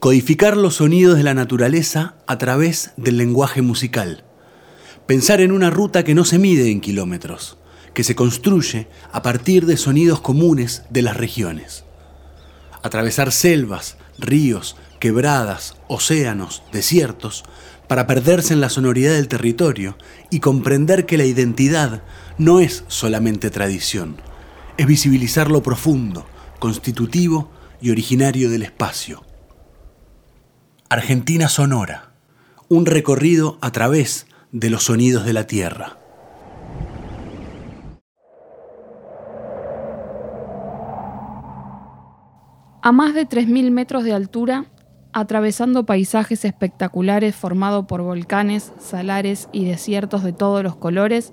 Codificar los sonidos de la naturaleza a través del lenguaje musical. Pensar en una ruta que no se mide en kilómetros, que se construye a partir de sonidos comunes de las regiones. Atravesar selvas, ríos, quebradas, océanos, desiertos, para perderse en la sonoridad del territorio y comprender que la identidad no es solamente tradición, es visibilizar lo profundo, constitutivo y originario del espacio. Argentina Sonora, un recorrido a través de los sonidos de la tierra. A más de 3.000 metros de altura, atravesando paisajes espectaculares formados por volcanes, salares y desiertos de todos los colores,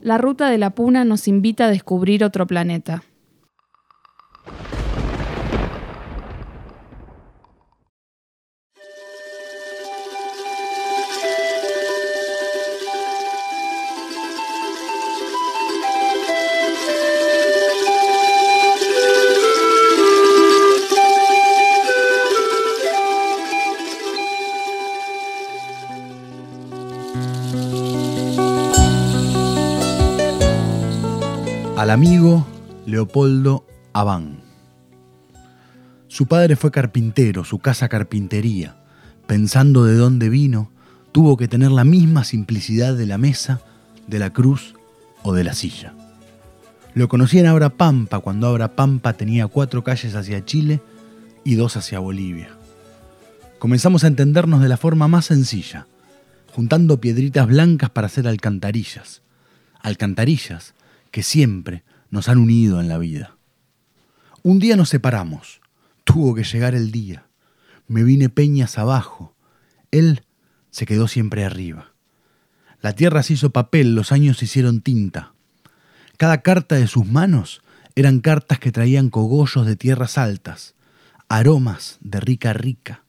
la ruta de la Puna nos invita a descubrir otro planeta. Leopoldo Abán. Su padre fue carpintero, su casa carpintería. Pensando de dónde vino, tuvo que tener la misma simplicidad de la mesa, de la cruz o de la silla. Lo conocí en Abra Pampa cuando Abra Pampa tenía cuatro calles hacia Chile y dos hacia Bolivia. Comenzamos a entendernos de la forma más sencilla, juntando piedritas blancas para hacer alcantarillas. Alcantarillas que siempre nos han unido en la vida. Un día nos separamos, tuvo que llegar el día, me vine peñas abajo, él se quedó siempre arriba. La tierra se hizo papel, los años se hicieron tinta. Cada carta de sus manos eran cartas que traían cogollos de tierras altas, aromas de rica rica.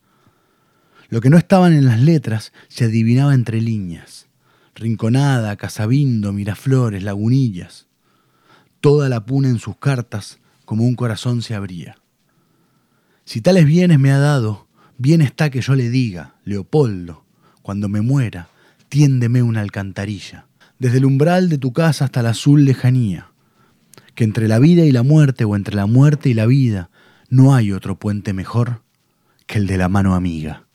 Lo que no estaban en las letras se adivinaba entre líneas. Rinconada, Casabindo, Miraflores, Lagunillas toda la puna en sus cartas, como un corazón se abría. Si tales bienes me ha dado, bien está que yo le diga, Leopoldo, cuando me muera, tiéndeme una alcantarilla, desde el umbral de tu casa hasta la azul lejanía, que entre la vida y la muerte o entre la muerte y la vida no hay otro puente mejor que el de la mano amiga.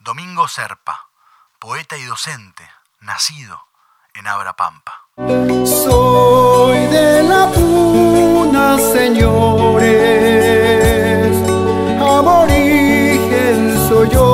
Domingo Serpa, poeta y docente, nacido en Abra Pampa. Soy de la puna, señores, aborigen soy yo.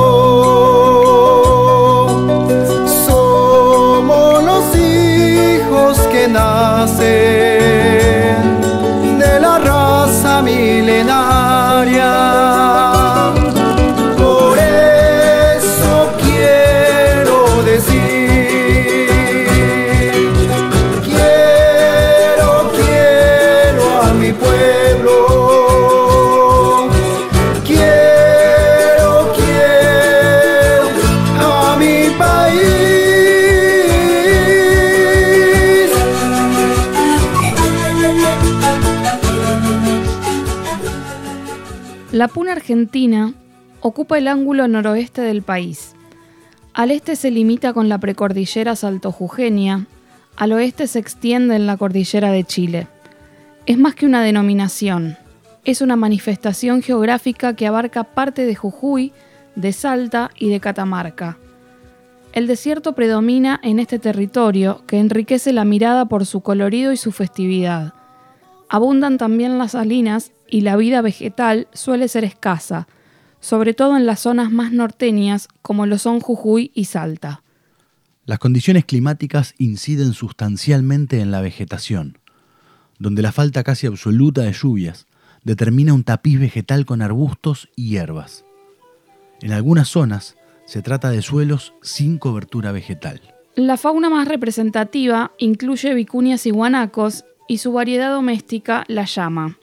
Argentina ocupa el ángulo noroeste del país. Al este se limita con la precordillera Salto-Jujeña, al oeste se extiende en la cordillera de Chile. Es más que una denominación, es una manifestación geográfica que abarca parte de Jujuy, de Salta y de Catamarca. El desierto predomina en este territorio que enriquece la mirada por su colorido y su festividad. Abundan también las salinas y la vida vegetal suele ser escasa, sobre todo en las zonas más norteñas como lo son Jujuy y Salta. Las condiciones climáticas inciden sustancialmente en la vegetación, donde la falta casi absoluta de lluvias determina un tapiz vegetal con arbustos y hierbas. En algunas zonas se trata de suelos sin cobertura vegetal. La fauna más representativa incluye vicunias y guanacos y su variedad doméstica la llama.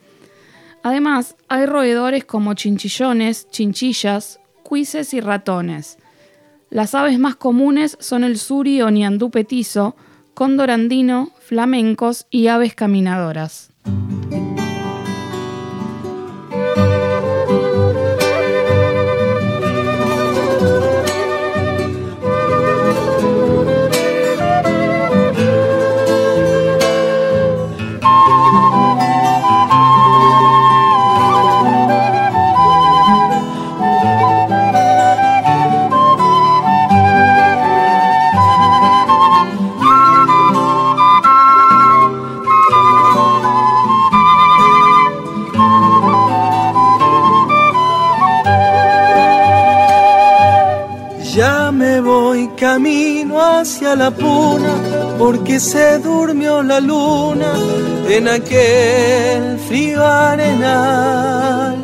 Además, hay roedores como chinchillones, chinchillas, cuises y ratones. Las aves más comunes son el suri o niandú petizo, cóndor andino, flamencos y aves caminadoras. Porque se durmió la luna en aquel frío arenal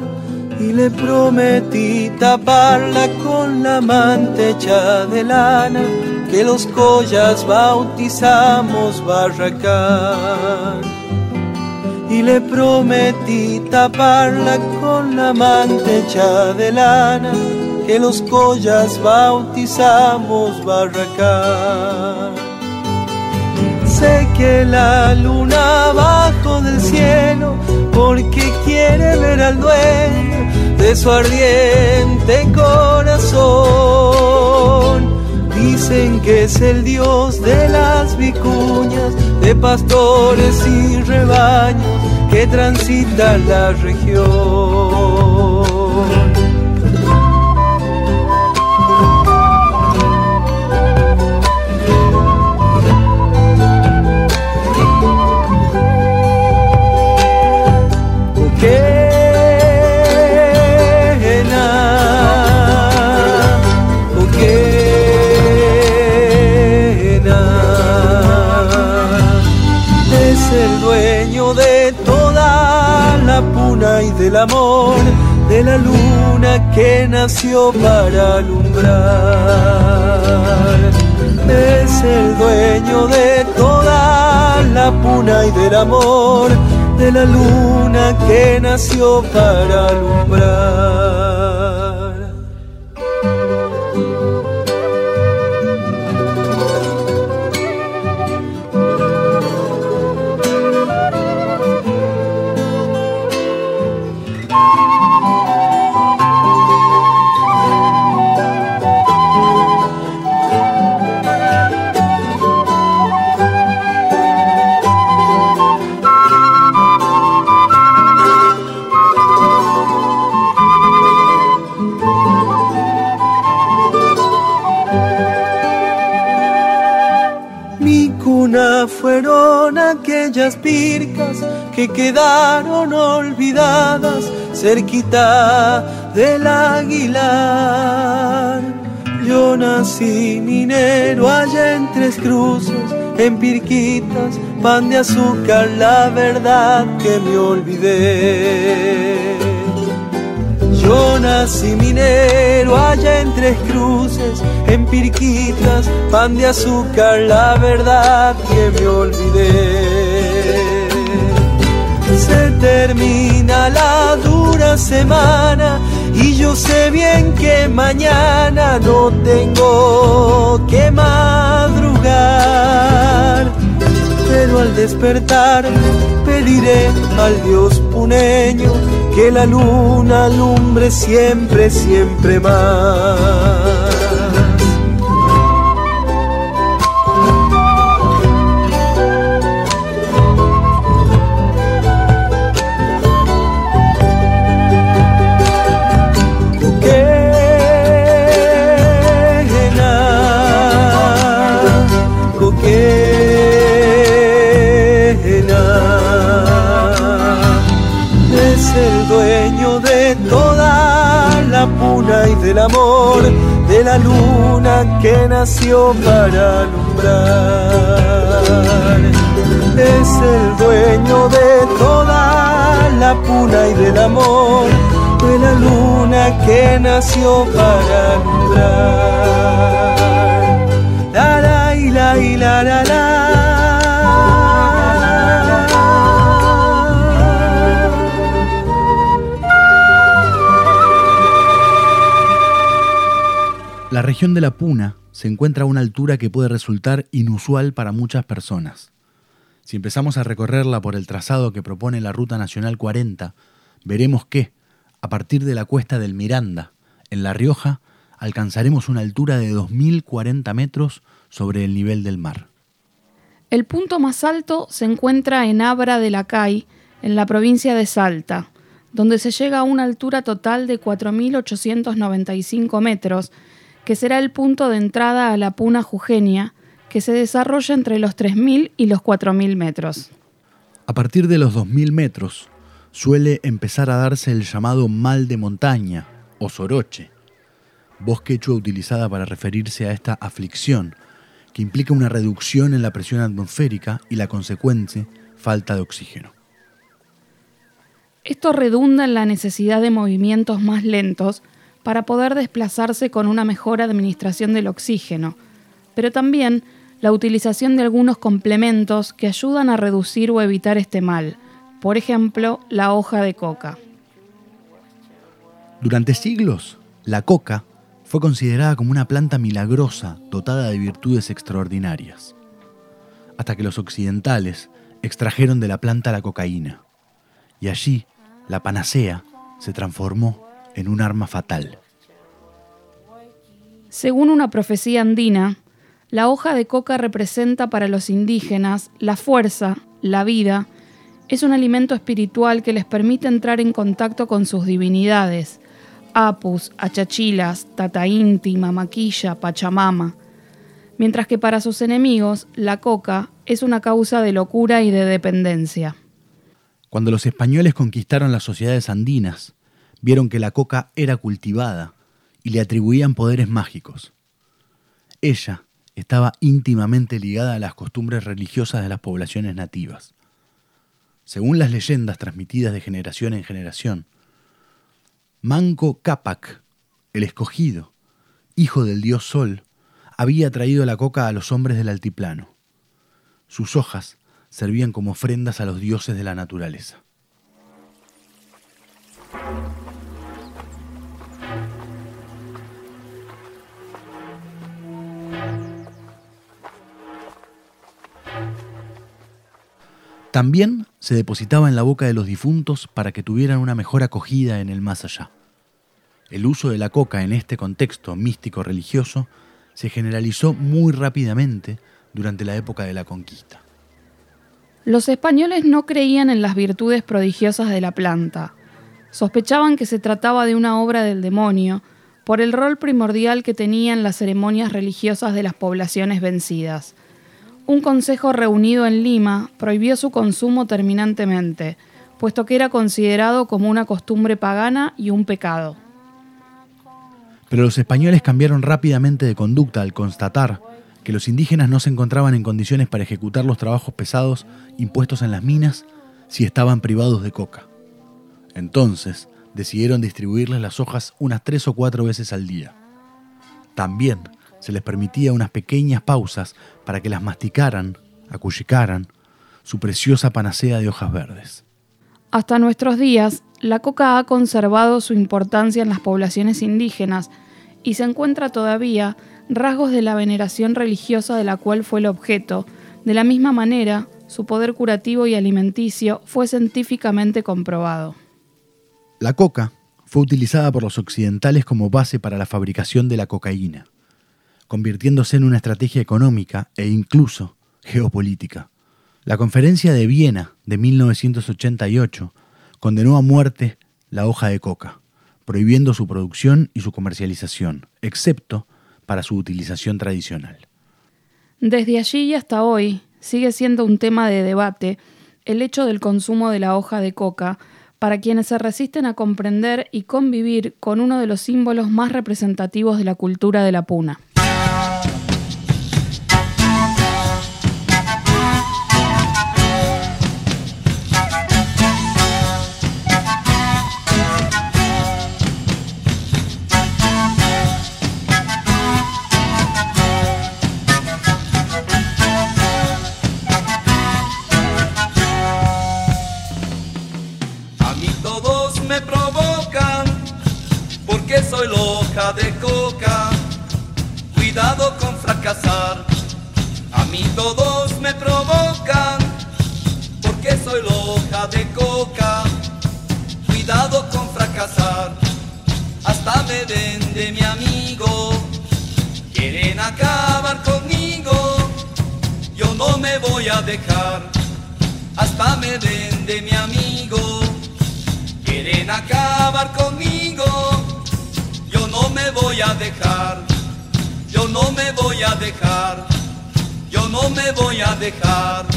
y le prometí taparla con la mantecha de lana que los collas bautizamos Barracán y le prometí taparla con la mantecha de lana que los collas bautizamos Barracán. Que la luna abajo del cielo porque quiere ver al dueño de su ardiente corazón. Dicen que es el Dios de las vicuñas, de pastores y rebaños que transita la región. La luna que nació para alumbrar. Es el dueño de toda la puna y del amor de la luna que nació para alumbrar. Aquellas pircas que quedaron olvidadas cerquita del aguilar. Yo nací minero allá en Tres Cruces, en Pirquitas, pan de azúcar, la verdad que me olvidé. Yo nací minero allá en Tres Cruces, en Pirquitas, pan de azúcar, la verdad que me olvidé. Se termina la dura semana y yo sé bien que mañana no tengo que madrugar. Pero al despertar pediré al Dios puneño que la luna alumbre siempre, siempre más. Del amor de la luna que nació para alumbrar. Es el dueño de toda la puna y del amor de la luna que nació para alumbrar. La la y la y la la la. La región de la Puna se encuentra a una altura que puede resultar inusual para muchas personas. Si empezamos a recorrerla por el trazado que propone la Ruta Nacional 40, veremos que, a partir de la cuesta del Miranda, en La Rioja, alcanzaremos una altura de 2.040 metros sobre el nivel del mar. El punto más alto se encuentra en Abra de la Cay, en la provincia de Salta, donde se llega a una altura total de 4.895 metros que será el punto de entrada a la puna jujeña, que se desarrolla entre los 3.000 y los 4.000 metros. A partir de los 2.000 metros, suele empezar a darse el llamado mal de montaña o soroche. voz quechua utilizada para referirse a esta aflicción, que implica una reducción en la presión atmosférica y la consecuente falta de oxígeno. Esto redunda en la necesidad de movimientos más lentos para poder desplazarse con una mejor administración del oxígeno, pero también la utilización de algunos complementos que ayudan a reducir o evitar este mal, por ejemplo, la hoja de coca. Durante siglos, la coca fue considerada como una planta milagrosa dotada de virtudes extraordinarias, hasta que los occidentales extrajeron de la planta la cocaína, y allí la panacea se transformó en un arma fatal. Según una profecía andina, la hoja de coca representa para los indígenas la fuerza, la vida, es un alimento espiritual que les permite entrar en contacto con sus divinidades, Apus, Achachilas, Tata Inti, Mamaquilla, Pachamama, mientras que para sus enemigos la coca es una causa de locura y de dependencia. Cuando los españoles conquistaron las sociedades andinas, vieron que la coca era cultivada y le atribuían poderes mágicos. Ella estaba íntimamente ligada a las costumbres religiosas de las poblaciones nativas. Según las leyendas transmitidas de generación en generación, Manco Cápac, el escogido, hijo del dios Sol, había traído la coca a los hombres del altiplano. Sus hojas servían como ofrendas a los dioses de la naturaleza. También se depositaba en la boca de los difuntos para que tuvieran una mejor acogida en el más allá. El uso de la coca en este contexto místico religioso se generalizó muy rápidamente durante la época de la conquista. Los españoles no creían en las virtudes prodigiosas de la planta. Sospechaban que se trataba de una obra del demonio por el rol primordial que tenía en las ceremonias religiosas de las poblaciones vencidas un consejo reunido en Lima prohibió su consumo terminantemente, puesto que era considerado como una costumbre pagana y un pecado. Pero los españoles cambiaron rápidamente de conducta al constatar que los indígenas no se encontraban en condiciones para ejecutar los trabajos pesados impuestos en las minas si estaban privados de coca. Entonces, decidieron distribuirles las hojas unas tres o cuatro veces al día. También se les permitía unas pequeñas pausas para que las masticaran, acullicaran, su preciosa panacea de hojas verdes. Hasta nuestros días, la coca ha conservado su importancia en las poblaciones indígenas y se encuentra todavía rasgos de la veneración religiosa de la cual fue el objeto. De la misma manera, su poder curativo y alimenticio fue científicamente comprobado. La coca fue utilizada por los occidentales como base para la fabricación de la cocaína convirtiéndose en una estrategia económica e incluso geopolítica. La Conferencia de Viena de 1988 condenó a muerte la hoja de coca, prohibiendo su producción y su comercialización, excepto para su utilización tradicional. Desde allí y hasta hoy sigue siendo un tema de debate el hecho del consumo de la hoja de coca para quienes se resisten a comprender y convivir con uno de los símbolos más representativos de la cultura de la puna. No me voy a dejar. Hasta me vende mi amigo, quieren acabar conmigo no me voy a dejar, yo no me voy a dejar, yo no me voy a dejar.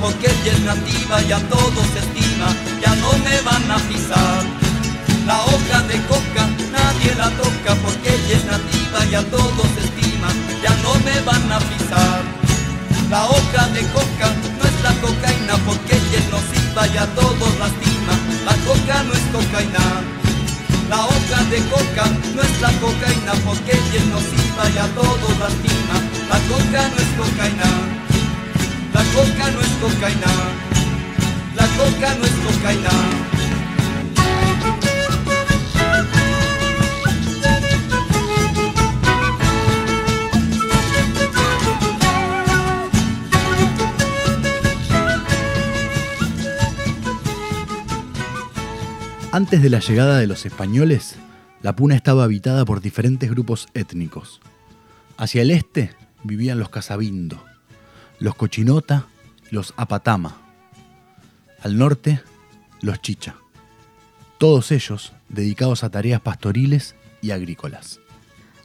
Porque ella es nativa y a todos estima, ya no me van a pisar. La hoja de coca nadie la toca porque ella es nativa y a todos estima, ya no me van a pisar. La hoja de coca no es la cocaína porque ella es nociva y a todos lastima, la coca no es cocaína. La hoja de coca no es la cocaína porque ella es nociva y a todos lastima, la coca no es cocaína. La coca no es cocaína. La coca no es cocaína. Antes de la llegada de los españoles, la Puna estaba habitada por diferentes grupos étnicos. Hacia el este vivían los Casabindo, los Cochinota los Apatama. Al norte, los Chicha. Todos ellos dedicados a tareas pastoriles y agrícolas.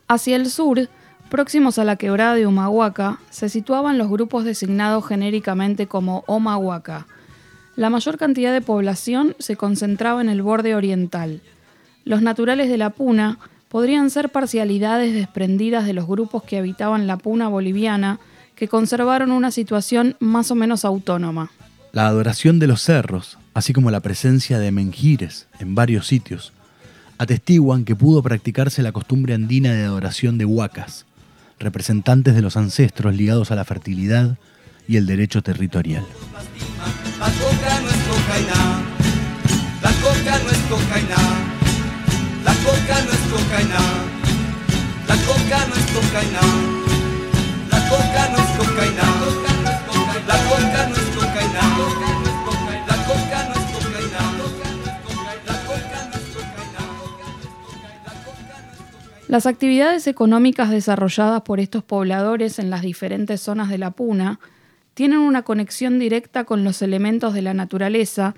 Hacia el sur, próximos a la quebrada de Humahuaca, se situaban los grupos designados genéricamente como Omahuaca. La mayor cantidad de población se concentraba en el borde oriental. Los naturales de la Puna podrían ser parcialidades desprendidas de los grupos que habitaban la Puna boliviana, que conservaron una situación más o menos autónoma. La adoración de los cerros, así como la presencia de menjires en varios sitios, atestiguan que pudo practicarse la costumbre andina de adoración de huacas, representantes de los ancestros ligados a la fertilidad y el derecho territorial. La coca no es cocaína. La coca no es cocaína. Las actividades económicas desarrolladas por estos pobladores en las diferentes zonas de la Puna tienen una conexión directa con los elementos de la naturaleza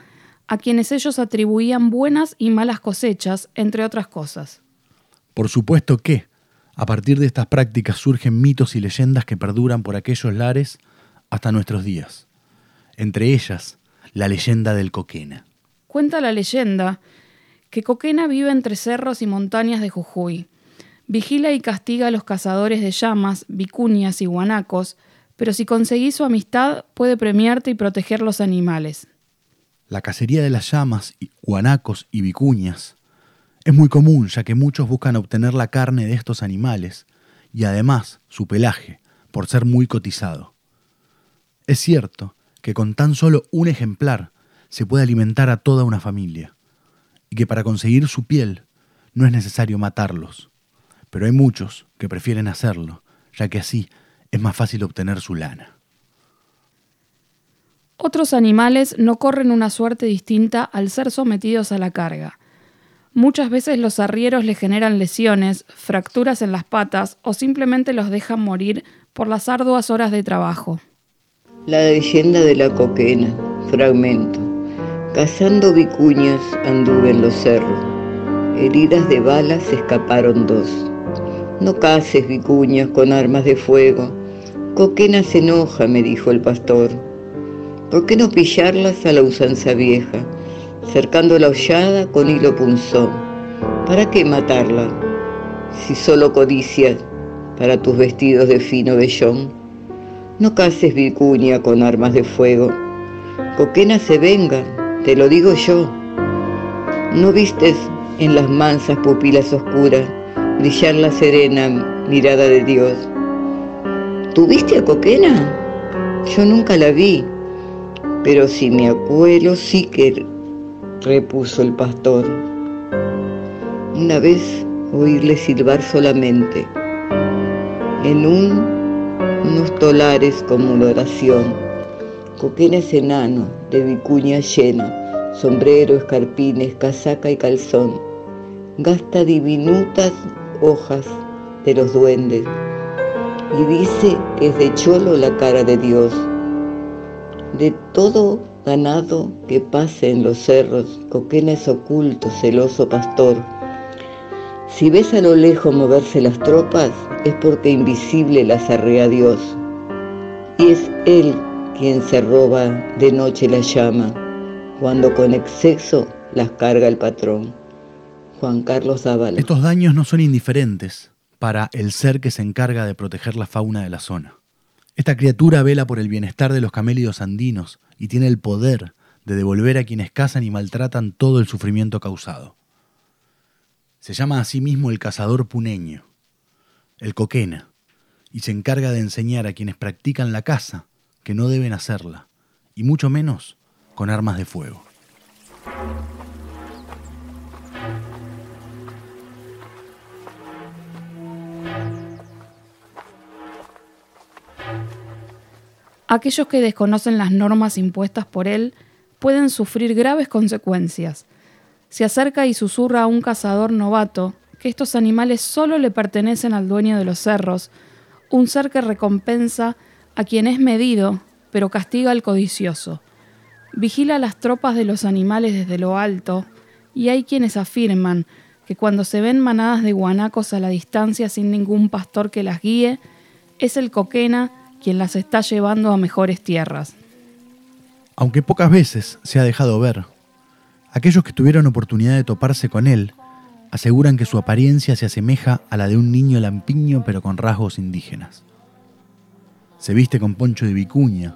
a quienes ellos atribuían buenas y malas cosechas, entre otras cosas. Por supuesto que, a partir de estas prácticas surgen mitos y leyendas que perduran por aquellos lares hasta nuestros días. Entre ellas, la leyenda del Coquena. Cuenta la leyenda que Coquena vive entre cerros y montañas de Jujuy. Vigila y castiga a los cazadores de llamas, vicuñas y guanacos, pero si conseguís su amistad puede premiarte y proteger los animales. La cacería de las llamas, guanacos y vicuñas es muy común ya que muchos buscan obtener la carne de estos animales y además su pelaje, por ser muy cotizado. Es cierto que con tan solo un ejemplar se puede alimentar a toda una familia y que para conseguir su piel no es necesario matarlos, pero hay muchos que prefieren hacerlo, ya que así es más fácil obtener su lana. Otros animales no corren una suerte distinta al ser sometidos a la carga. Muchas veces los arrieros le generan lesiones, fracturas en las patas o simplemente los dejan morir por las arduas horas de trabajo. La leyenda de la coquena, fragmento. Cazando vicuñas anduve en los cerros. Heridas de balas escaparon dos. No caces vicuñas con armas de fuego. Coquena se enoja, me dijo el pastor. ¿Por qué no pillarlas a la usanza vieja? Cercando la hollada con hilo punzón. ¿Para qué matarla? Si solo codicias para tus vestidos de fino vellón. No cases vicuña con armas de fuego. Coquena se venga, te lo digo yo. ¿No vistes en las mansas pupilas oscuras brillar la serena mirada de Dios? ¿Tuviste a Coquena? Yo nunca la vi, pero si me acuelo sí que repuso el pastor. Una vez oírle silbar solamente, en un, unos tolares como una oración, coquenes enano, de vicuña llena, sombrero, escarpines, casaca y calzón, gasta diminutas hojas de los duendes y dice que es de cholo la cara de Dios. De todo ganado que pase en los cerros, coquenes oculto, celoso pastor. Si ves a lo lejos moverse las tropas, es porque invisible las arrea Dios. Y es Él quien se roba de noche la llama, cuando con exceso las carga el patrón. Juan Carlos Zavala. Estos daños no son indiferentes para el ser que se encarga de proteger la fauna de la zona. Esta criatura vela por el bienestar de los camélidos andinos y tiene el poder de devolver a quienes cazan y maltratan todo el sufrimiento causado. Se llama a sí mismo el cazador puneño, el coquena, y se encarga de enseñar a quienes practican la caza que no deben hacerla, y mucho menos con armas de fuego. Aquellos que desconocen las normas impuestas por él pueden sufrir graves consecuencias. Se acerca y susurra a un cazador novato que estos animales solo le pertenecen al dueño de los cerros, un ser que recompensa a quien es medido, pero castiga al codicioso. Vigila las tropas de los animales desde lo alto, y hay quienes afirman que cuando se ven manadas de guanacos a la distancia sin ningún pastor que las guíe, es el coquena quien las está llevando a mejores tierras. Aunque pocas veces se ha dejado ver, aquellos que tuvieron oportunidad de toparse con él aseguran que su apariencia se asemeja a la de un niño lampiño pero con rasgos indígenas. Se viste con poncho de vicuña,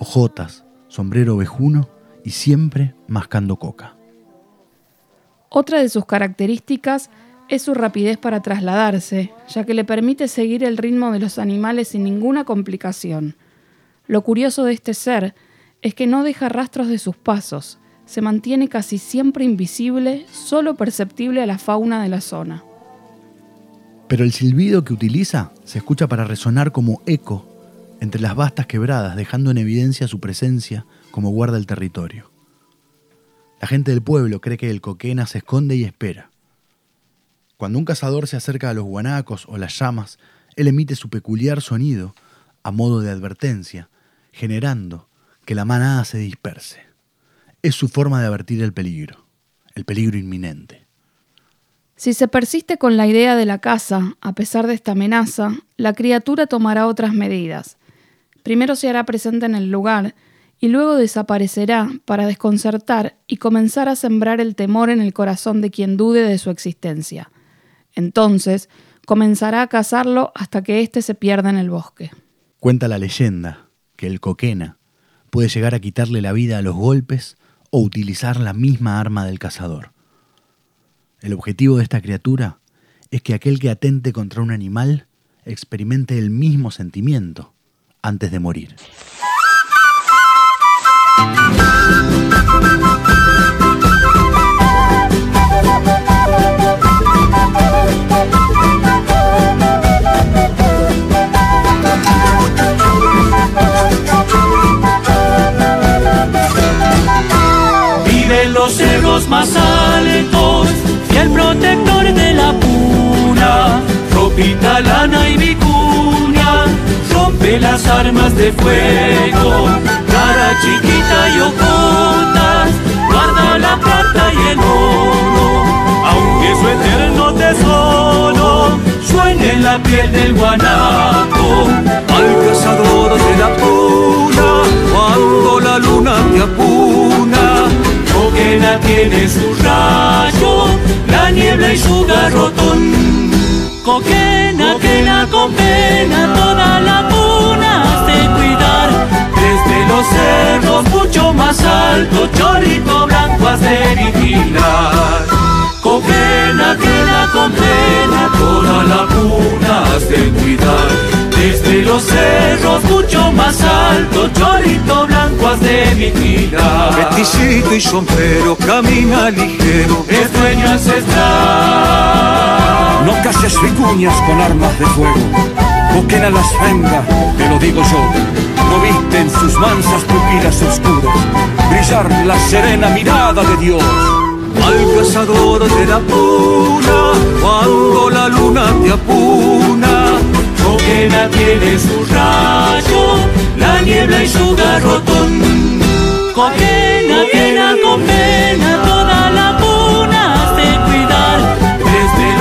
ojotas, sombrero ovejuno y siempre mascando coca. Otra de sus características es su rapidez para trasladarse, ya que le permite seguir el ritmo de los animales sin ninguna complicación. Lo curioso de este ser es que no deja rastros de sus pasos, se mantiene casi siempre invisible, solo perceptible a la fauna de la zona. Pero el silbido que utiliza se escucha para resonar como eco entre las vastas quebradas, dejando en evidencia su presencia como guarda el territorio. La gente del pueblo cree que el coquena se esconde y espera. Cuando un cazador se acerca a los guanacos o las llamas, él emite su peculiar sonido a modo de advertencia, generando que la manada se disperse. Es su forma de avertir el peligro, el peligro inminente. Si se persiste con la idea de la caza, a pesar de esta amenaza, la criatura tomará otras medidas. Primero se hará presente en el lugar y luego desaparecerá para desconcertar y comenzar a sembrar el temor en el corazón de quien dude de su existencia. Entonces, comenzará a cazarlo hasta que éste se pierda en el bosque. Cuenta la leyenda que el coquena puede llegar a quitarle la vida a los golpes o utilizar la misma arma del cazador. El objetivo de esta criatura es que aquel que atente contra un animal experimente el mismo sentimiento antes de morir. Los más altos y el protector de la puna, ropita, lana y vicuña, rompe las armas de fuego, cara chiquita y ocultas, guarda la plata y el oro, aunque su eterno tesoro suene en la piel del guanaco, al cazador de la puna, Tiene su rayo, la niebla y su garrotón. Coquena, quena con pena, toda la puna de cuidar. Desde los cerros mucho más alto, chorrito blanco has de vigilar. Coquena, quena con pena, toda la puna has de cuidar. Desde los cerros mucho más alto, chorrito de vigilar. Peticito y sombrero, camina ligero. Es dueño ancestral. No cases vicuñas con armas de fuego. Coquena las venga, te lo digo yo. No viste en sus mansas pupilas oscuras brillar la serena mirada de Dios. Al cazador de la puna, cuando la luna te apuna, Coquena tiene su rayo, niebla y su garrotón. Coquena, quena con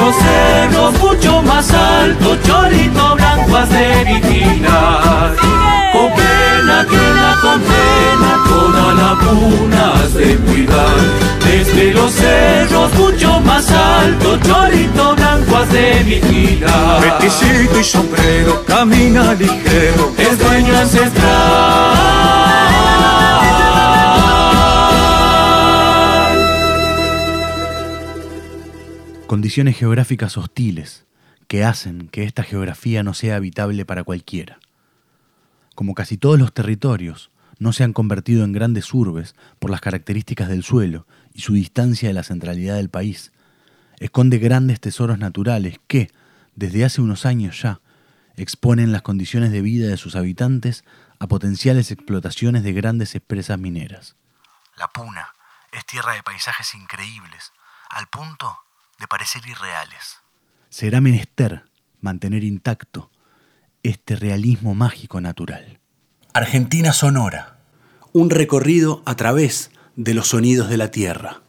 los cerros mucho más alto, chorrito blanco has de vigilar. Coquena, quena la puna has de cuidar. Desde los cerros mucho más alto, chorito blanco has de vigilar. Peticito y sombrero, camina ligero. Es dueño ancestral. Condiciones geográficas hostiles que hacen que esta geografía no sea habitable para cualquiera. Como casi todos los territorios, no se han convertido en grandes urbes por las características del suelo y su distancia de la centralidad del país. Esconde grandes tesoros naturales que, desde hace unos años ya, exponen las condiciones de vida de sus habitantes a potenciales explotaciones de grandes empresas mineras. La Puna es tierra de paisajes increíbles, al punto de parecer irreales. Será menester mantener intacto este realismo mágico natural. Argentina Sonora. Un recorrido a través de los sonidos de la tierra.